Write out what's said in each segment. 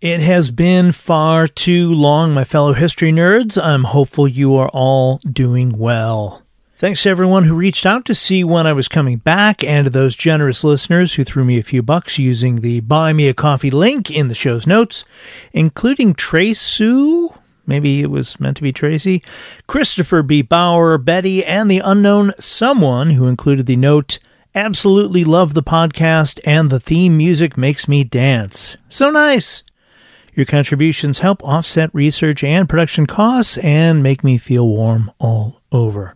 It has been far too long, my fellow history nerds. I'm hopeful you are all doing well. Thanks to everyone who reached out to see when I was coming back, and to those generous listeners who threw me a few bucks using the Buy Me a Coffee link in the show's notes, including Trace Sue. Maybe it was meant to be Tracy, Christopher B. Bauer, Betty, and the unknown someone who included the note, Absolutely love the podcast, and the theme music makes me dance. So nice! Your contributions help offset research and production costs and make me feel warm all over.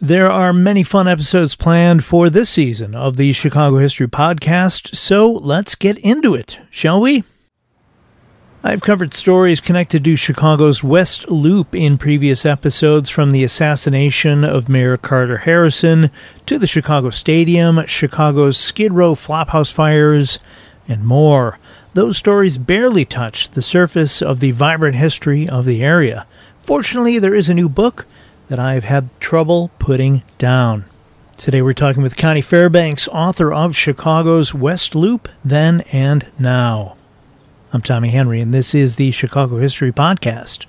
There are many fun episodes planned for this season of the Chicago History Podcast, so let's get into it, shall we? I've covered stories connected to Chicago's West Loop in previous episodes, from the assassination of Mayor Carter Harrison to the Chicago Stadium, Chicago's Skid Row Flophouse fires, and more. Those stories barely touch the surface of the vibrant history of the area. Fortunately, there is a new book that I've had trouble putting down. Today we're talking with Connie Fairbanks, author of Chicago's West Loop Then and Now. I'm Tommy Henry, and this is the Chicago History Podcast.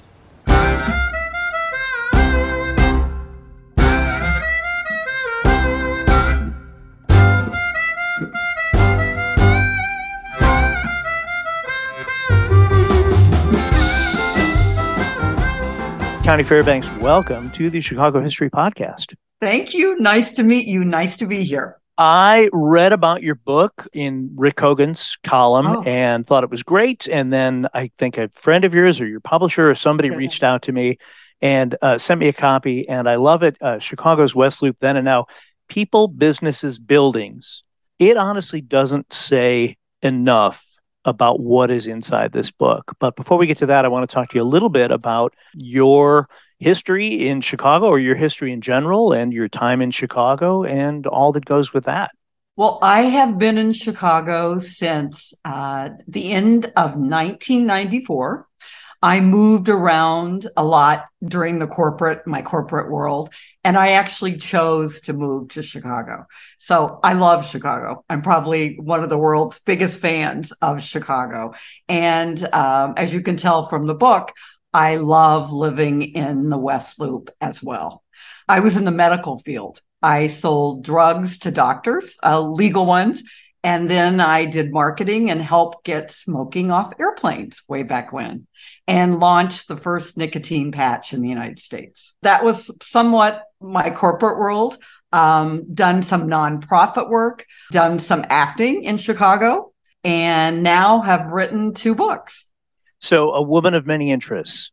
Connie Fairbanks, welcome to the Chicago History Podcast. Thank you. Nice to meet you. Nice to be here. I read about your book in Rick Hogan's column oh. and thought it was great. And then I think a friend of yours or your publisher or somebody reached out to me and uh, sent me a copy. And I love it. Uh, Chicago's West Loop, then and now. People, businesses, buildings. It honestly doesn't say enough about what is inside this book. But before we get to that, I want to talk to you a little bit about your history in Chicago or your history in general and your time in Chicago and all that goes with that. Well, I have been in Chicago since uh, the end of 1994. I moved around a lot during the corporate, my corporate world, and I actually chose to move to Chicago. So I love Chicago. I'm probably one of the world's biggest fans of Chicago. And um, as you can tell from the book, I love living in the West Loop as well. I was in the medical field. I sold drugs to doctors, uh, legal ones, and then I did marketing and helped get smoking off airplanes way back when and launched the first nicotine patch in the United States. That was somewhat my corporate world. Um, done some nonprofit work, done some acting in Chicago, and now have written two books. So, a woman of many interests.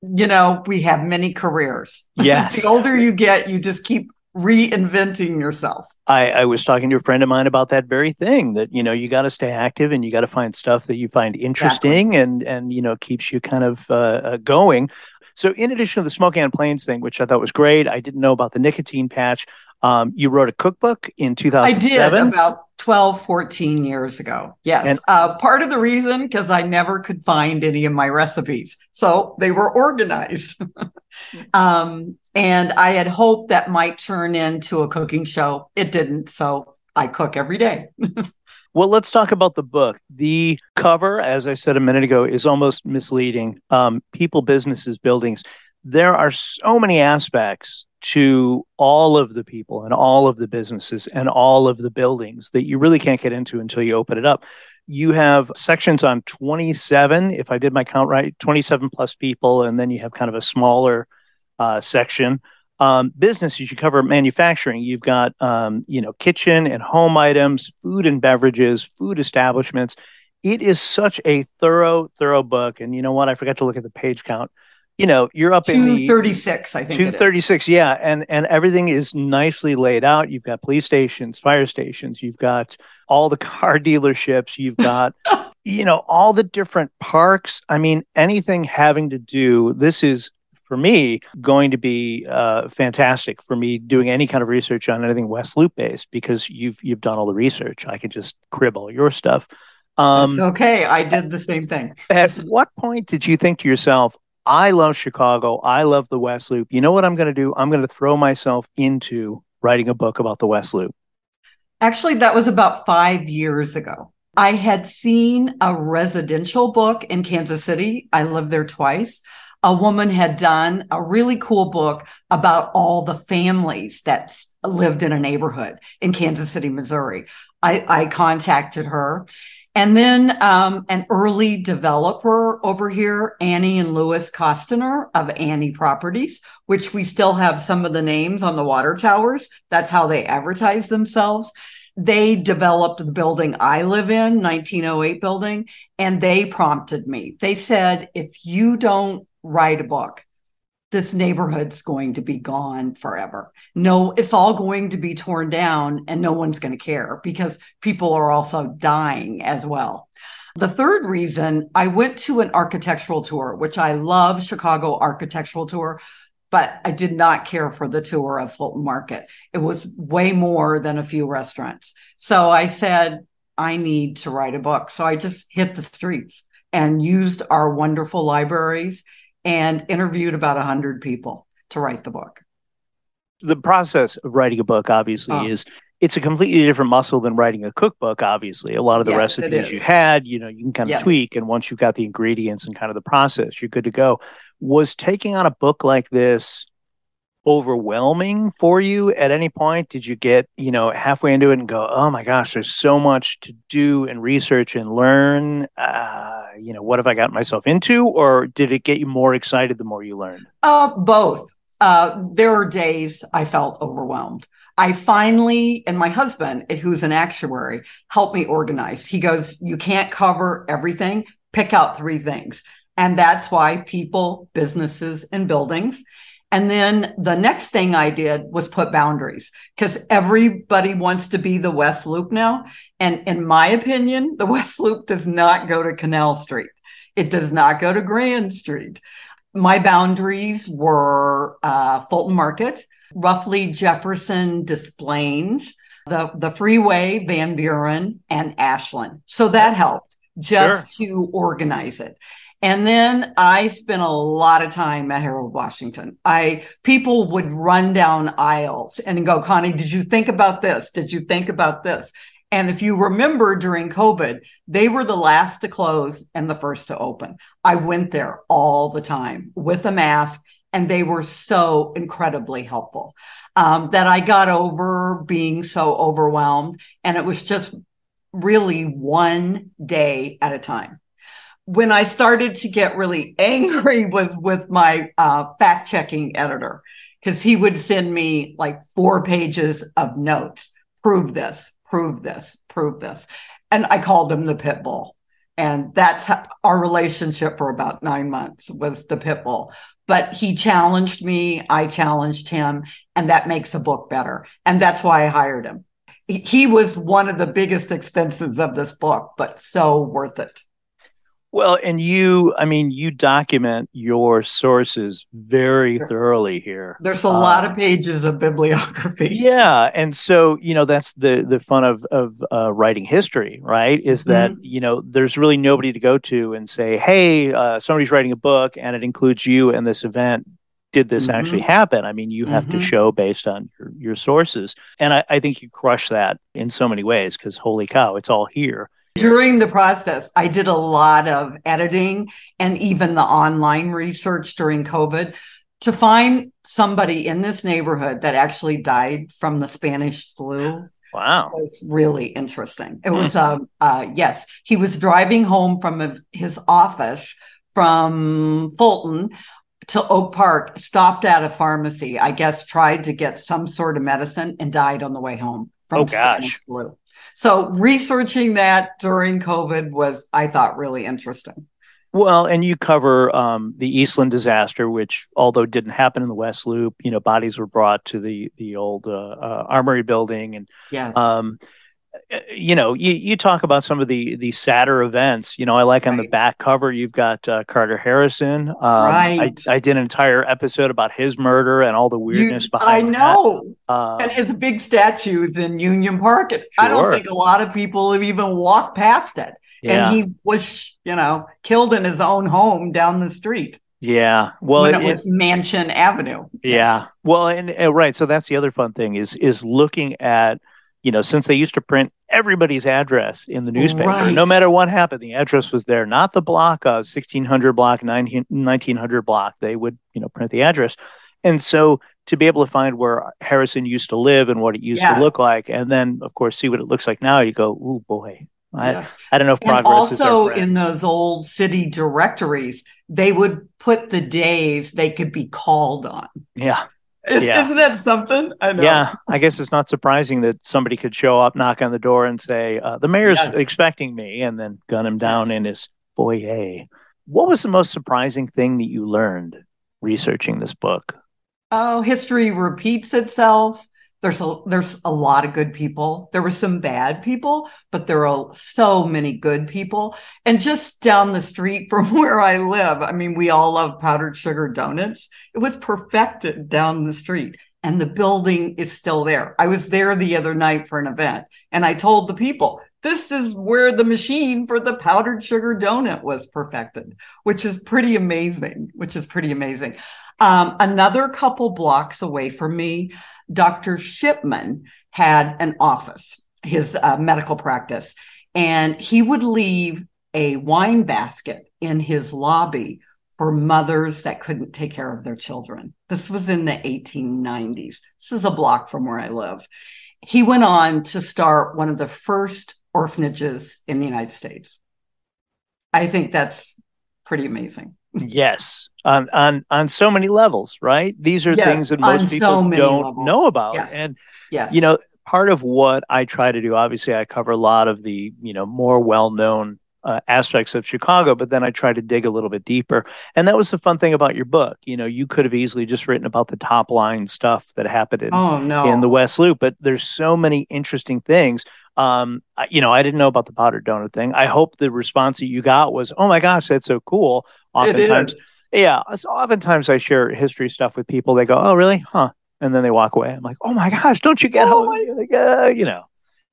You know, we have many careers. Yes. the older you get, you just keep reinventing yourself. I, I, was talking to a friend of mine about that very thing that, you know, you got to stay active and you got to find stuff that you find interesting exactly. and, and, you know, keeps you kind of uh, uh, going. So in addition to the smoke and planes thing, which I thought was great, I didn't know about the nicotine patch. Um, you wrote a cookbook in 2007. I did about 12, 14 years ago. Yes. And, uh, part of the reason, because I never could find any of my recipes. So they were organized. um, and I had hoped that might turn into a cooking show. It didn't. So I cook every day. well, let's talk about the book. The cover, as I said a minute ago, is almost misleading. Um, people, businesses, buildings. There are so many aspects to all of the people and all of the businesses and all of the buildings that you really can't get into until you open it up. You have sections on 27, if I did my count right, 27 plus people, and then you have kind of a smaller uh, section. Um, business, you should cover manufacturing. You've got, um, you know, kitchen and home items, food and beverages, food establishments. It is such a thorough, thorough book. And you know what? I forgot to look at the page count. You know, you're up in 236, I think. 236, yeah. And and everything is nicely laid out. You've got police stations, fire stations, you've got all the car dealerships, you've got you know, all the different parks. I mean, anything having to do, this is for me going to be uh, fantastic for me doing any kind of research on anything West Loop based because you've you've done all the research. I can just crib all your stuff. Um, okay, I did the same thing. at what point did you think to yourself, "I love Chicago. I love the West Loop. You know what I'm going to do? I'm going to throw myself into writing a book about the West Loop." Actually, that was about five years ago. I had seen a residential book in Kansas City. I lived there twice. A woman had done a really cool book about all the families that lived in a neighborhood in Kansas City, Missouri. I, I contacted her. And then um, an early developer over here, Annie and Louis Costner of Annie Properties, which we still have some of the names on the water towers. That's how they advertise themselves. They developed the building I live in, 1908 building, and they prompted me. They said, if you don't write a book, this neighborhood's going to be gone forever. No, it's all going to be torn down and no one's going to care because people are also dying as well. The third reason I went to an architectural tour, which I love Chicago architectural tour, but I did not care for the tour of Fulton Market. It was way more than a few restaurants. So I said, I need to write a book. So I just hit the streets and used our wonderful libraries and interviewed about 100 people to write the book. The process of writing a book obviously oh. is it's a completely different muscle than writing a cookbook obviously a lot of the yes, recipes you had you know you can kind of yes. tweak and once you've got the ingredients and kind of the process you're good to go was taking on a book like this overwhelming for you at any point did you get you know halfway into it and go oh my gosh there's so much to do and research and learn uh, you know what have i got myself into or did it get you more excited the more you learned uh, both uh, there are days i felt overwhelmed I finally, and my husband, who's an actuary, helped me organize. He goes, You can't cover everything, pick out three things. And that's why people, businesses, and buildings. And then the next thing I did was put boundaries because everybody wants to be the West Loop now. And in my opinion, the West Loop does not go to Canal Street. It does not go to Grand Street. My boundaries were uh, Fulton Market, roughly Jefferson Des Plaines, the, the freeway, Van Buren, and Ashland. So that helped just sure. to organize it. And then I spent a lot of time at Harold Washington. I people would run down aisles and go, Connie, did you think about this? Did you think about this? And if you remember during COVID, they were the last to close and the first to open. I went there all the time with a mask and they were so incredibly helpful um, that I got over being so overwhelmed. And it was just really one day at a time. When I started to get really angry was with my uh, fact checking editor because he would send me like four pages of notes. Prove this, prove this, prove this. And I called him the pit bull. And that's our relationship for about nine months was the pit bull but he challenged me. I challenged him, and that makes a book better. And that's why I hired him. He was one of the biggest expenses of this book, but so worth it. Well, and you, I mean, you document your sources very thoroughly here. There's a lot of pages of bibliography. Yeah, and so you know that's the the fun of of uh, writing history, right? Is that mm-hmm. you know there's really nobody to go to and say, hey, uh, somebody's writing a book and it includes you and this event. Did this mm-hmm. actually happen? I mean, you have mm-hmm. to show based on your, your sources, and I, I think you crush that in so many ways because holy cow, it's all here. During the process, I did a lot of editing and even the online research during COVID to find somebody in this neighborhood that actually died from the Spanish flu. Wow. It was really interesting. It was, um, uh, yes, he was driving home from his office from Fulton to Oak Park, stopped at a pharmacy, I guess tried to get some sort of medicine and died on the way home from oh, gosh. Spanish flu. So researching that during COVID was, I thought, really interesting. Well, and you cover um, the Eastland disaster, which, although didn't happen in the West Loop, you know, bodies were brought to the the old uh, uh, Armory building, and yes. Um, you know, you, you talk about some of the the sadder events. You know, I like on right. the back cover, you've got uh, Carter Harrison. Um, right. I, I, did an entire episode about his murder and all the weirdness you, behind. I know. Uh, and his big statues in Union Park. Sure. I don't think a lot of people have even walked past it. Yeah. And he was, you know, killed in his own home down the street. Yeah. Well, it, it was Mansion Avenue. Yeah. Well, and uh, right. So that's the other fun thing is is looking at you know, since they used to print everybody's address in the newspaper, Right. no matter what happened, the address was there, not the block of 1600 block, 19, 1900 block. They would, you know, print the address. And so to be able to find where Harrison used to live and what it used Yes. to look like, and then, of course, see what it looks like now, you go, oh boy. I, Yes. I don't know if And progress is our also in those old city directories, they would put the days they could be called on. yeah. Is, Yeah. Isn't that something? I know. Yeah, I guess it's not surprising that somebody could show up, knock on the door, and say, uh, "The mayor's Yes. expecting me," and then gun him down Yes. in his foyer. What was the most surprising thing that you learned researching this book? Oh, history repeats itself. There's a there's a lot of good people. There were some bad people, but there are so many good people. And just down the street from where I live, I mean, we all love powdered sugar donuts. It was perfected down the street, and the building is still there. I was there the other night for an event, and I told the people, this is where the machine for the powdered sugar donut was perfected, which is pretty amazing, which is pretty amazing. Um, another couple blocks away from me, Dr. Shipman had an office, his uh, medical practice, and he would leave a wine basket in his lobby for mothers that couldn't take care of their children. This was in the 1890s. This is a block from where I live. He went on to start one of the first orphanages in the United States. I think that's pretty amazing. Yes, on on on so many levels, right? These are Yes, things that most people many don't levels. know about, Yes. and Yes. you know part of what i try to do obviously i cover a lot of the you know more well-known uh, aspects of chicago but then i try to dig a little bit deeper and that was the fun thing about your book you know you could have easily just written about the top line stuff that happened in, oh no. in the west loop but there's so many interesting things um you know i didn't know about the powdered donut thing i hope the response that you got was oh my gosh that's so cool oftentimes yeah. So oftentimes I share history stuff with people. They go, "Oh, really? Huh?" And then they walk away. I'm like, "Oh my gosh, don't you get Oh how uh, you know,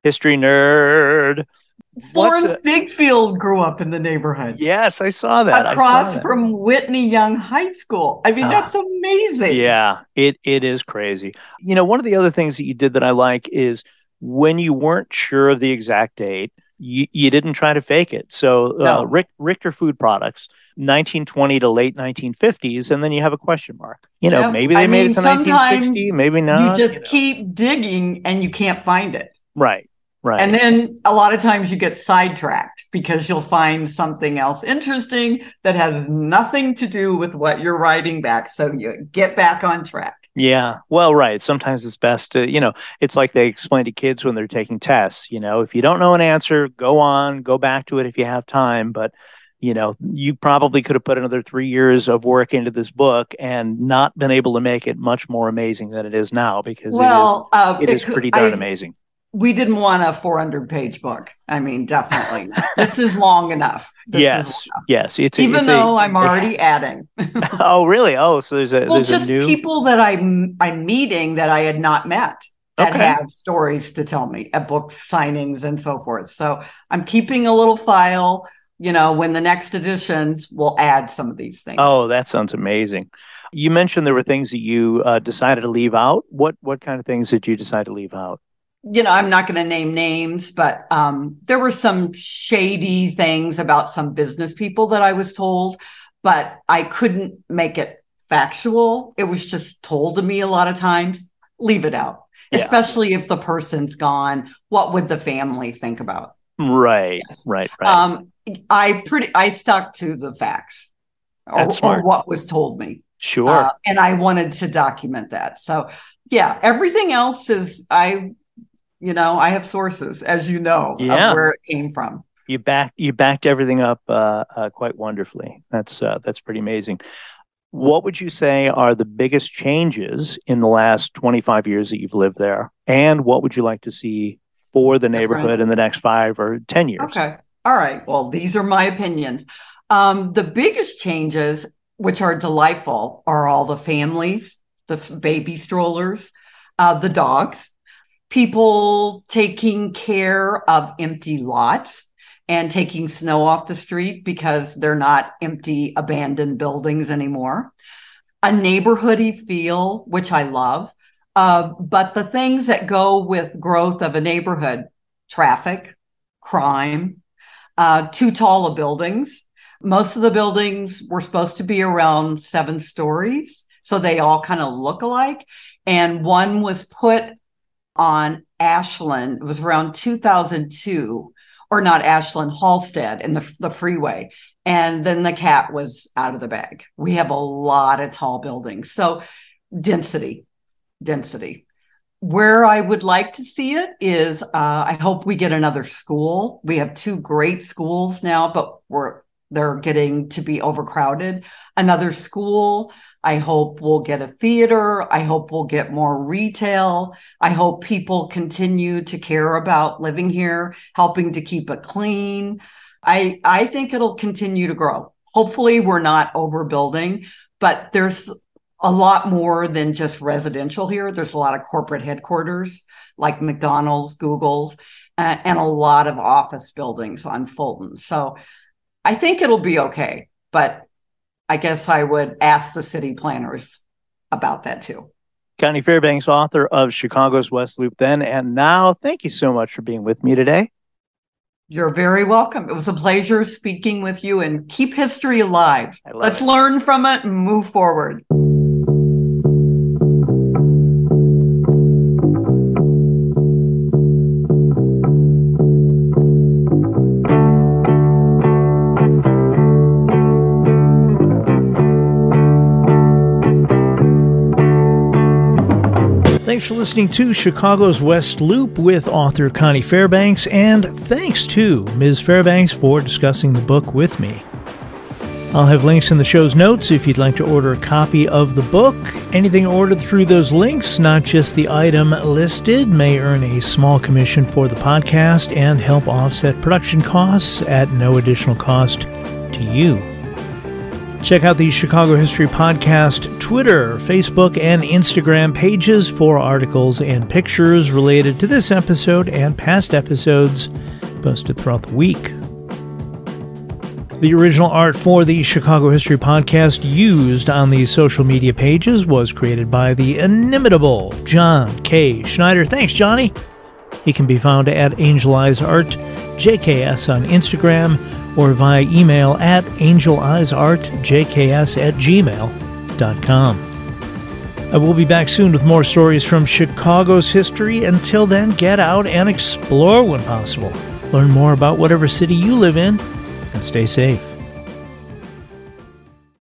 history nerd?" What's Florence a- Ziegfeld grew up in the neighborhood yes, I saw that. I saw across that. from Whitney Young High School. I mean, Ah. that's amazing. Yeah, it it is crazy. You know, one of the other things that you did that I like is when you weren't sure of the exact date, you, you didn't try to fake it. So, uh, Rick, Richter Food Products, 1920 to late 1950s, and then you have a question mark. You know, Yep. maybe they I made mean, it to 1960, maybe not. you just know. keep digging and you can't find it. right, right. And then a lot of times you get sidetracked because you'll find something else interesting that has nothing to do with what you're writing back. So you get back on track. Yeah. Well, right. Sometimes it's best to, you know, it's like they explain to kids when they're taking tests, you know, if you don't know an answer, go on, go back to it if you have time. But, you know, you probably could have put another three years of work into this book and not been able to make it much more amazing than it is now because Well, uh, it is, it is pretty darn I- amazing. We didn't want a 400 page book. I mean, definitely. this is long enough. This is yes. long enough. Yes. It's a- Even it's though I'm already adding. oh, really? Oh, so there's a, well, there's just a new. people that I'm I'm meeting that I had not met that Okay. have stories to tell me at book signings and so forth. So I'm keeping a little file. You know, when the next editions will add some of these things. Oh, that sounds amazing. You mentioned there were things that you uh, decided to leave out. What what kind of things did you decide to leave out? You know, I'm not going to name names, but um, there were some shady things about some business people that I was told, but I couldn't make it factual. It was just told to me a lot of times. Leave it out, Yeah. especially if the person's gone. What would the family think about? Right, Yes. right, right. Um, I pretty I stuck to the facts or, or what was told me. sure. Uh, and I wanted to document that. So yeah, everything else is I, you know, I have sources, as you know, Yeah. of where it came from. you back you backed everything up uh, uh, quite wonderfully. That's uh, that's pretty amazing. What would you say are the biggest changes in the last 25 years that you've lived there? And what would you like to see for the neighborhood Different. in the next five or 10 years? Okay. All right. Well, these are my opinions. Um, the biggest changes, which are delightful, are all the families, the baby strollers, uh, the dogs, people taking care of empty lots and taking snow off the street because they're not empty, abandoned buildings anymore. A neighborhoody feel, which I love. Uh, but the things that go with growth of a neighborhood, traffic, crime, uh, too tall of buildings. Most of the buildings were supposed to be around seven stories. So they all kind of look alike. And one was put on Ashland. It was around 2002, or not Ashland, Halsted in the, the freeway. And then the cat was out of the bag. We have a lot of tall buildings. So density, density. Where I would like to see it is uh, I hope we get another school. We have two great schools now, but we're they're getting to be overcrowded. Another school. I hope we'll get a theater. I hope we'll get more retail. I hope people continue to care about living here, helping to keep it clean. I, I think it'll continue to grow. Hopefully we're not overbuilding, but there's a lot more than just residential here. There's a lot of corporate headquarters like McDonald's, Google's, uh, and a lot of office buildings on Fulton. So I think it'll be okay, but I guess I would ask the city planners about that too. Connie Fairbanks, author of Chicago's West Loop Then and Now. Thank you so much for being with me today. You're very welcome. It was a pleasure speaking with you and keep history alive. Let's it. learn from it and move forward. Thanks for listening to Chicago's West Loop with author Connie Fairbanks, and thanks to Ms. Fairbanks for discussing the book with me. I'll have links in the show's notes if you'd like to order a copy of the book. Anything ordered through those links, not just the item listed, may earn a small commission for the podcast and help offset production costs at no additional cost to you. Check out the Chicago History Podcast Twitter, Facebook, and Instagram pages for articles and pictures related to this episode and past episodes posted throughout the week. The original art for the Chicago History Podcast used on these social media pages was created by the inimitable John K. Schneider. Thanks, Johnny. He can be found at Angel Eyes Art JKS on Instagram or via email at angeleyesartjks at gmail.com. I will be back soon with more stories from Chicago's history. Until then, get out and explore when possible. Learn more about whatever city you live in and stay safe.